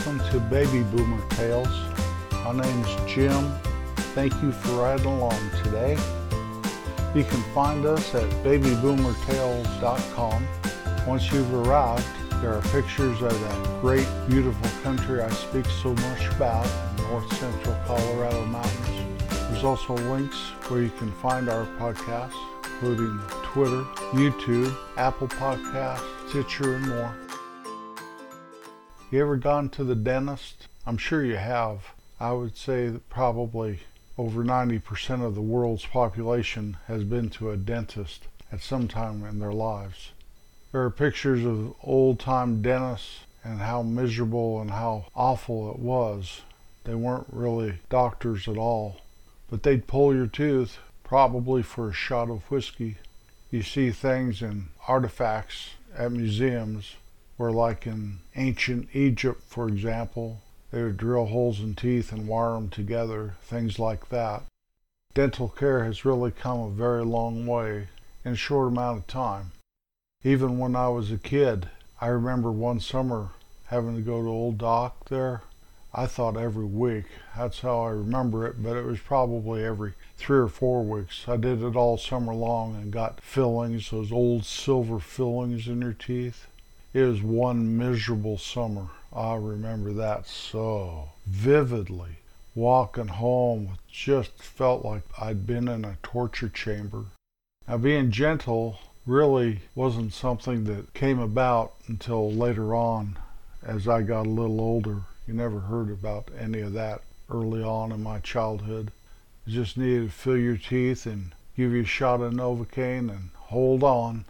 Welcome to Baby Boomer Tales. My name is Jim. Thank you for riding along today. You can find us at babyboomertales.com. Once you've arrived, there are pictures of that great, beautiful country I speak so much about, north central Colorado mountains. There's also links where you can find our podcasts, including Twitter, YouTube, Apple Podcasts, Stitcher, and more. You ever gone to the dentist? I'm sure you have. I would say that probably over 90% of the world's population has been to a dentist at some time in their lives. There are pictures of old time dentists and how miserable and how awful it was. They weren't really doctors at all, but they'd pull your tooth, probably for a shot of whiskey. You see things in artifacts at museums where, like in ancient Egypt, for example, they would drill holes in teeth and wire them together, things like that. Dental care has really come a very long way in a short amount of time. Even when I was a kid, I remember one summer having to go to Old Doc there. I thought every week. That's how I remember it, but it was probably every three or four weeks. I did it all summer long and got fillings, those old silver fillings in your teeth. It was one miserable summer. I remember that so vividly. Walking home just felt like I'd been in a torture chamber. Now, being gentle really wasn't something that came about until later on as I got a little older. You never heard about any of that early on in my childhood. You just needed to fill your teeth and give you a shot of Novocaine and hold on.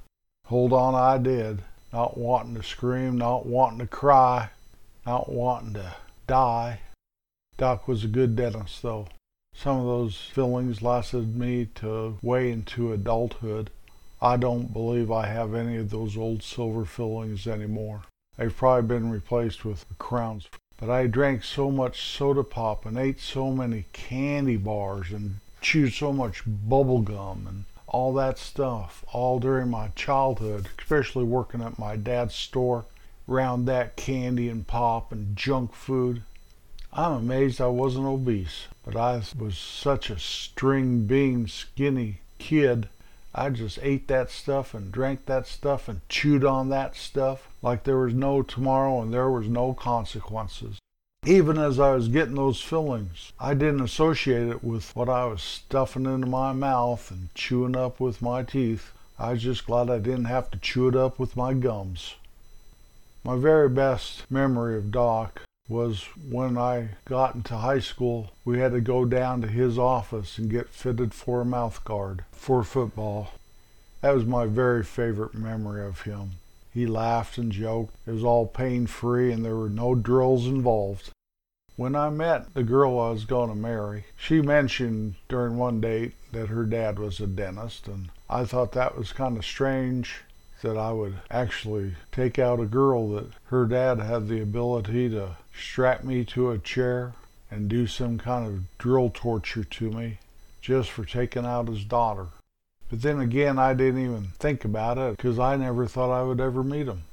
Hold on, I did not wanting to scream, not wanting to cry, not wanting to die. Doc was a good dentist, though. Some of those fillings lasted me to way into adulthood. I don't believe I have any of those old silver fillings anymore. They've probably been replaced with crowns. But I drank so much soda pop and ate so many candy bars and chewed so much bubble gum and all that stuff all during my childhood, especially working at my dad's store around that candy and pop and junk food. I'm amazed I wasn't obese, but I was such a string bean skinny kid. I just ate that stuff and drank that stuff and chewed on that stuff like there was no tomorrow and there was no consequences. Even as I was getting those fillings, I didn't associate it with what I was stuffing into my mouth and chewing up with my teeth. I was just glad I didn't have to chew it up with my gums. My very best memory of Doc was when I got into high school, we had to go down to his office and get fitted for a mouth guard for football. That was my very favorite memory of him. He laughed and joked. It was all pain free and there were no drills involved. When I met the girl I was going to marry, she mentioned during one date that her dad was a dentist, and I thought that was kind of strange that I would actually take out a girl that her dad had the ability to strap me to a chair and do some kind of drill torture to me just for taking out his daughter. But then again, I didn't even think about it because I never thought I would ever meet him.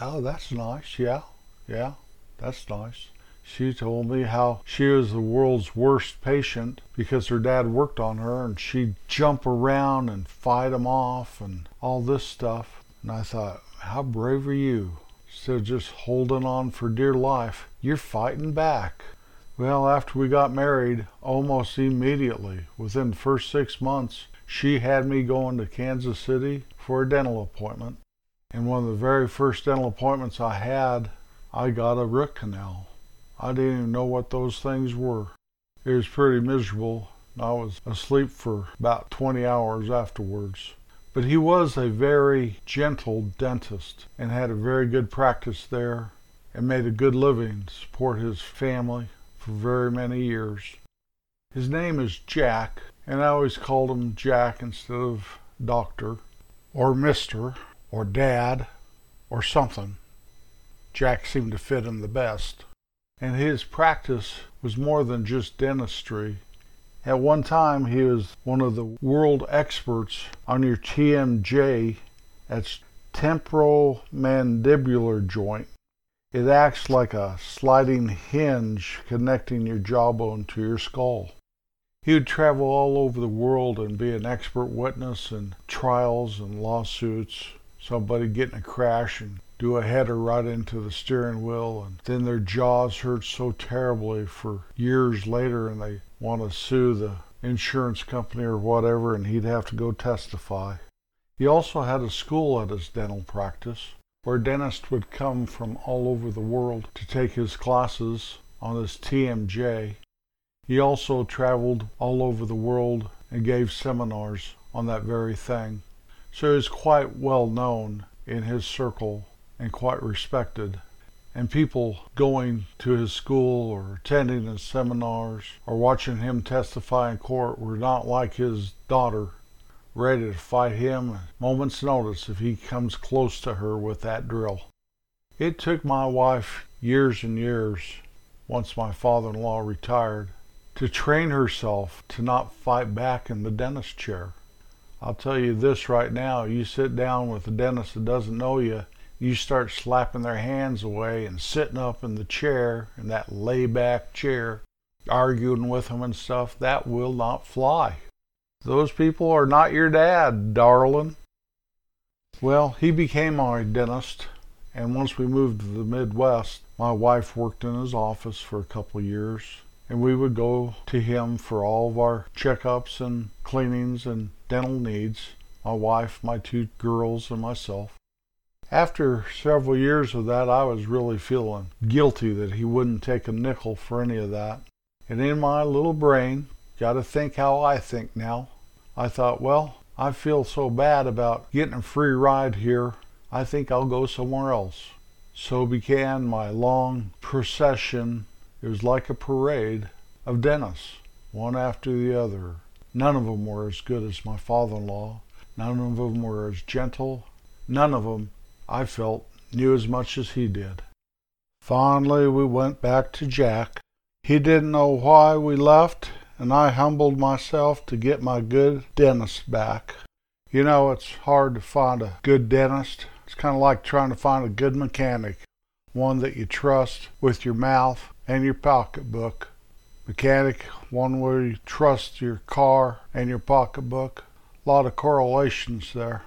Oh, that's nice. Yeah, yeah, that's nice. She told me how she was the world's worst patient because her dad worked on her and she'd jump around and fight him off and all this stuff. And I thought, how brave are you? Of just holding on for dear life, you're fighting back. Well, after we got married, almost immediately, within the first six months, she had me going to Kansas City for a dental appointment. And one of the very first dental appointments I had, I got a root canal. I didn't even know what those things were. It was pretty miserable. I was asleep for about 20 hours afterwards. But he was a very gentle dentist and had a very good practice there and made a good living to support his family for very many years. His name is Jack, and I always called him Jack instead of Doctor, or Mister, or Dad, or something. Jack seemed to fit him the best. And his practice was more than just dentistry. At one time, he was one of the world experts on your TMJ, that's temporomandibular joint. It acts like a sliding hinge connecting your jawbone to your skull. He would travel all over the world and be an expert witness in trials and lawsuits. Somebody get in a crash and do a header right into the steering wheel, and then their jaws hurt so terribly for years later, and they want to sue the insurance company or whatever, and he'd have to go testify. He also had a school at his dental practice where dentists would come from all over the world to take his classes on his TMJ. He also traveled all over the world and gave seminars on that very thing. So he was quite well known in his circle and quite respected. And people going to his school or attending his seminars or watching him testify in court were not like his daughter ready to fight him at moment's notice if he comes close to her with that drill. It took my wife years and years, once my father in law retired, to train herself to not fight back in the dentist chair. I'll tell you this right now you sit down with a dentist that doesn't know you, you start slapping their hands away and sitting up in the chair, in that lay back chair, arguing with them and stuff, that will not fly. Those people are not your dad, darling. Well, he became my dentist, and once we moved to the Midwest, my wife worked in his office for a couple of years, and we would go to him for all of our checkups and cleanings and dental needs. My wife, my two girls, and myself. After several years of that, I was really feeling guilty that he wouldn't take a nickel for any of that. And in my little brain, Got to think how I think now. I thought, well, I feel so bad about getting a free ride here. I think I'll go somewhere else. So began my long procession. It was like a parade of dentists, one after the other. None of them were as good as my father in law. None of them were as gentle. None of them, I felt, knew as much as he did. Finally, we went back to Jack. He didn't know why we left, and I humbled myself to get my good dentist back. You know, it's hard to find a good dentist. It's kind of like trying to find a good mechanic, one that you trust with your mouth and your pocketbook. Mechanic, one where you trust your car and your pocketbook. A lot of correlations there.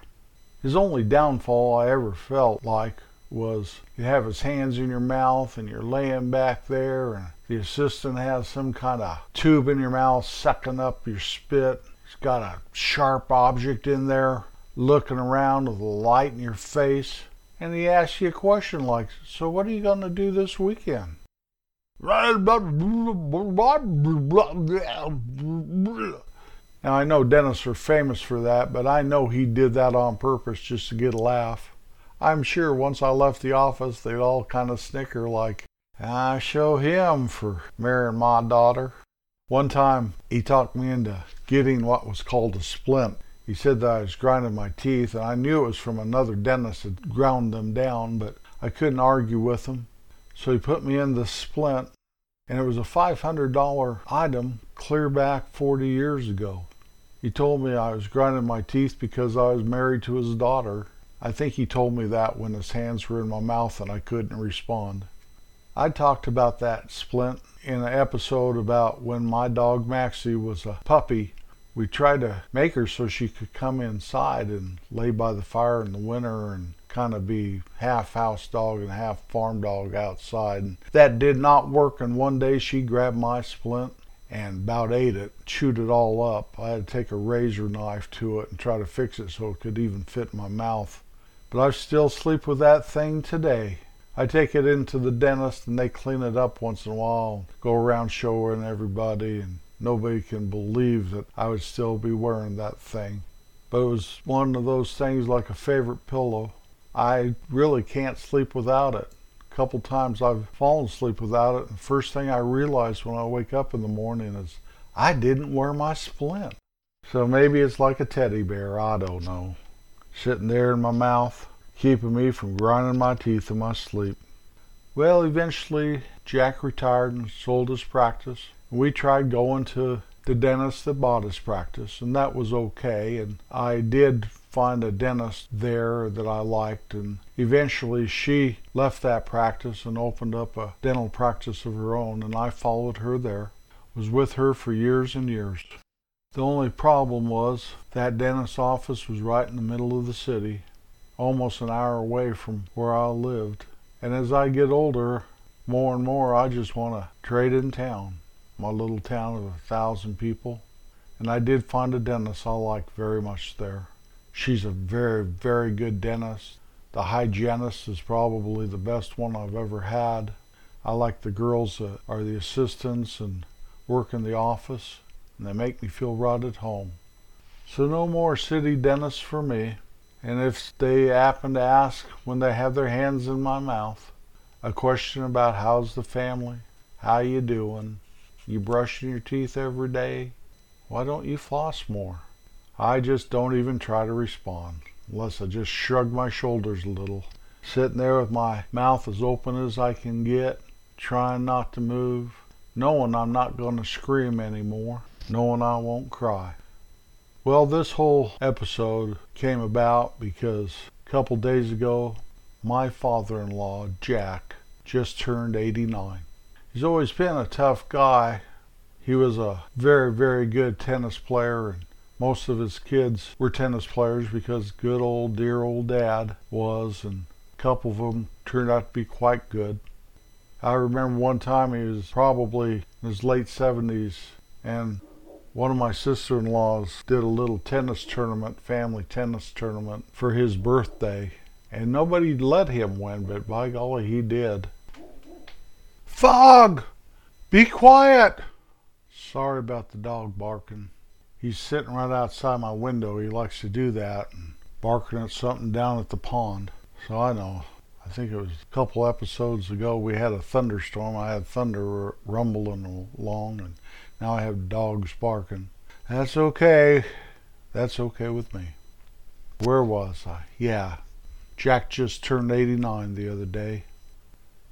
His only downfall I ever felt like was you have his hands in your mouth and you're laying back there and the assistant has some kind of tube in your mouth sucking up your spit. He's got a sharp object in there looking around with a light in your face. And he asks you a question like, So what are you going to do this weekend? Now I know dentists are famous for that, but I know he did that on purpose just to get a laugh. I'm sure once I left the office, they'd all kind of snicker like, I show him for marrying my daughter. One time he talked me into getting what was called a splint. He said that I was grinding my teeth, and I knew it was from another dentist that ground them down, but I couldn't argue with him. So he put me in the splint, and it was a $500 item clear back 40 years ago. He told me I was grinding my teeth because I was married to his daughter. I think he told me that when his hands were in my mouth and I couldn't respond. I talked about that splint in an episode about when my dog Maxie was a puppy. We tried to make her so she could come inside and lay by the fire in the winter and kind of be half house dog and half farm dog outside. And that did not work. And one day she grabbed my splint and about ate it, chewed it all up. I had to take a razor knife to it and try to fix it so it could even fit my mouth. But I still sleep with that thing today. I take it into the dentist and they clean it up once in a while, go around showing everybody, and nobody can believe that I would still be wearing that thing. But it was one of those things like a favorite pillow. I really can't sleep without it. A couple times I've fallen asleep without it, and the first thing I realize when I wake up in the morning is I didn't wear my splint. So maybe it's like a teddy bear, I don't know. Sitting there in my mouth, keeping me from grinding my teeth in my sleep. Well, eventually, Jack retired and sold his practice. We tried going to the dentist that bought his practice, and that was okay. And I did find a dentist there that I liked, and eventually she left that practice and opened up a dental practice of her own, and I followed her there. Was with her for years and years. The only problem was that dentist's office was right in the middle of the city, almost an hour away from where I lived. And as I get older, more and more I just want to trade in town, my little town of a thousand people. And I did find a dentist I like very much there. She's a very, very good dentist. The hygienist is probably the best one I've ever had. I like the girls that are the assistants and work in the office and they make me feel right at home. So no more city dentists for me. And if they happen to ask when they have their hands in my mouth, a question about how's the family, how you doing, you brushing your teeth every day, why don't you floss more? I just don't even try to respond, unless I just shrug my shoulders a little, sitting there with my mouth as open as I can get, trying not to move, knowing I'm not going to scream anymore knowing I won't cry. Well, this whole episode came about because a couple days ago, my father in law, Jack, just turned 89. He's always been a tough guy. He was a very, very good tennis player, and most of his kids were tennis players because good old, dear old dad was, and a couple of them turned out to be quite good. I remember one time he was probably in his late 70s, and one of my sister in laws did a little tennis tournament, family tennis tournament, for his birthday, and nobody let him win, but by golly, he did. Fog! Be quiet! Sorry about the dog barking. He's sitting right outside my window. He likes to do that and barking at something down at the pond. So I know. I think it was a couple episodes ago we had a thunderstorm. I had thunder rumbling along and now I have dogs barking. That's okay. That's okay with me. Where was I? Yeah. Jack just turned 89 the other day.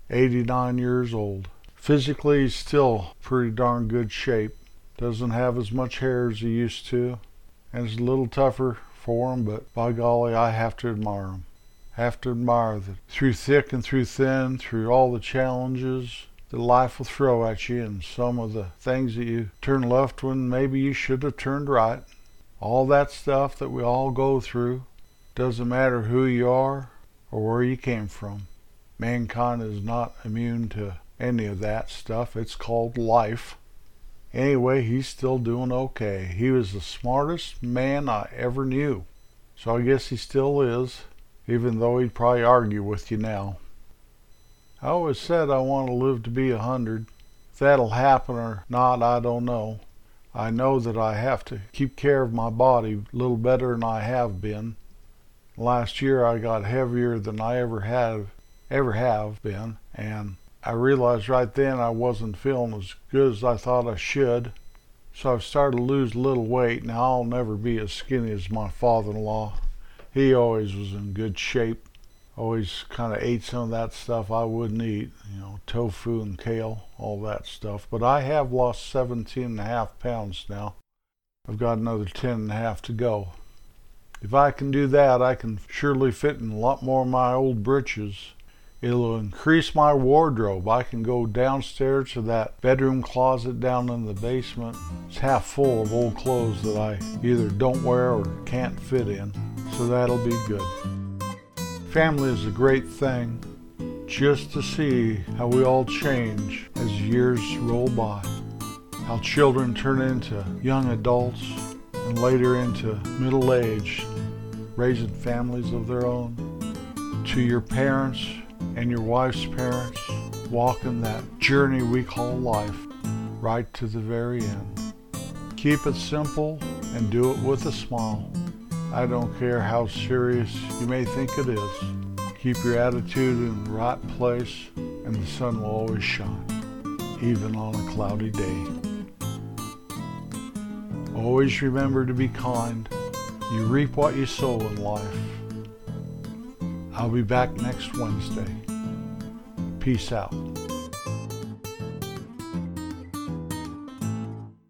89 years old. Physically, he's still pretty darn good shape. Doesn't have as much hair as he used to. And it's a little tougher for him, but by golly, I have to admire him. Have to admire that through thick and through thin, through all the challenges, that life will throw at you and some of the things that you turn left when maybe you should have turned right. All that stuff that we all go through. Doesn't matter who you are or where you came from. Mankind is not immune to any of that stuff. It's called life. Anyway, he's still doing okay. He was the smartest man I ever knew. So I guess he still is, even though he'd probably argue with you now. I always said I want to live to be a hundred. If that'll happen or not, I don't know. I know that I have to keep care of my body a little better than I have been. Last year I got heavier than I ever have ever have been, and I realized right then I wasn't feeling as good as I thought I should. So I've started to lose a little weight. Now I'll never be as skinny as my father-in-law. He always was in good shape always kind of ate some of that stuff I wouldn't eat, you know, tofu and kale, all that stuff. But I have lost 17 and a half pounds now. I've got another 10 and a half to go. If I can do that, I can surely fit in a lot more of my old breeches. It'll increase my wardrobe. I can go downstairs to that bedroom closet down in the basement. It's half full of old clothes that I either don't wear or can't fit in. So that'll be good. Family is a great thing just to see how we all change as years roll by. How children turn into young adults and later into middle age, raising families of their own. To your parents and your wife's parents, walking that journey we call life right to the very end. Keep it simple and do it with a smile. I don't care how serious you may think it is. Keep your attitude in the right place, and the sun will always shine, even on a cloudy day. Always remember to be kind. You reap what you sow in life. I'll be back next Wednesday. Peace out.